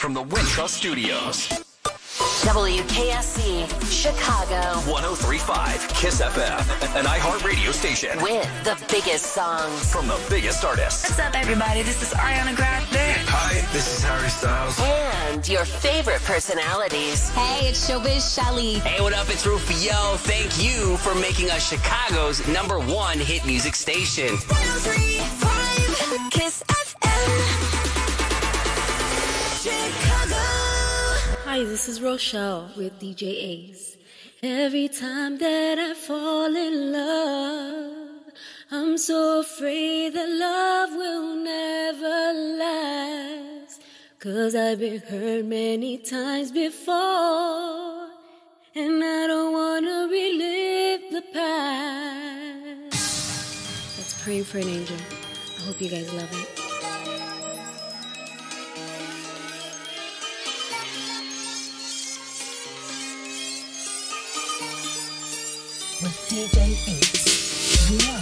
from the Wintrust Studios. WKSC Chicago 1035 Kiss FM, an iHeartRadio station with the biggest songs. from the biggest artists. What's up, everybody? This is Ariana Grande. Hi, this is Harry Styles. And your favorite personalities. Hey, it's Showbiz Shelly. Hey, what up? It's Rufio. Thank you for making us Chicago's number one hit music station. 1035 Kiss Hi, this is Rochelle with DJ Aze. Every time that I fall in love, I'm so afraid that love will never last. Cause I've been hurt many times before, and I don't wanna relive the past. Let's pray for an angel. I hope you guys love it. DJ. We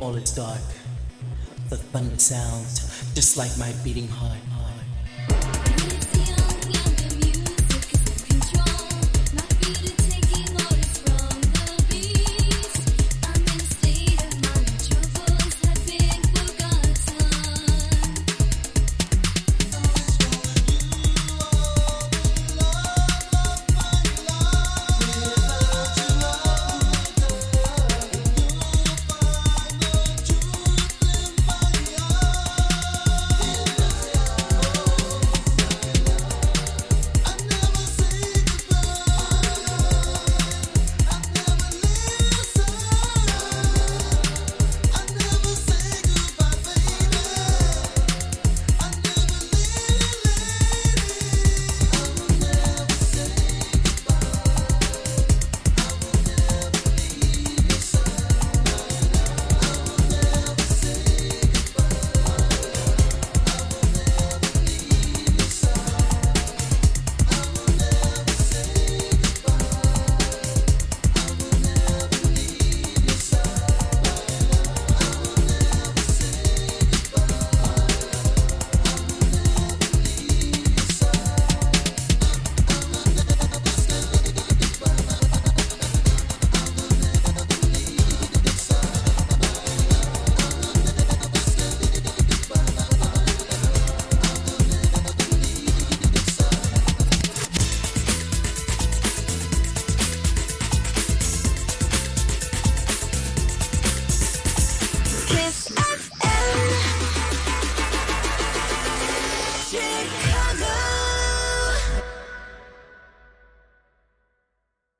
all it's dark. The thunder sounds just like my beating heart.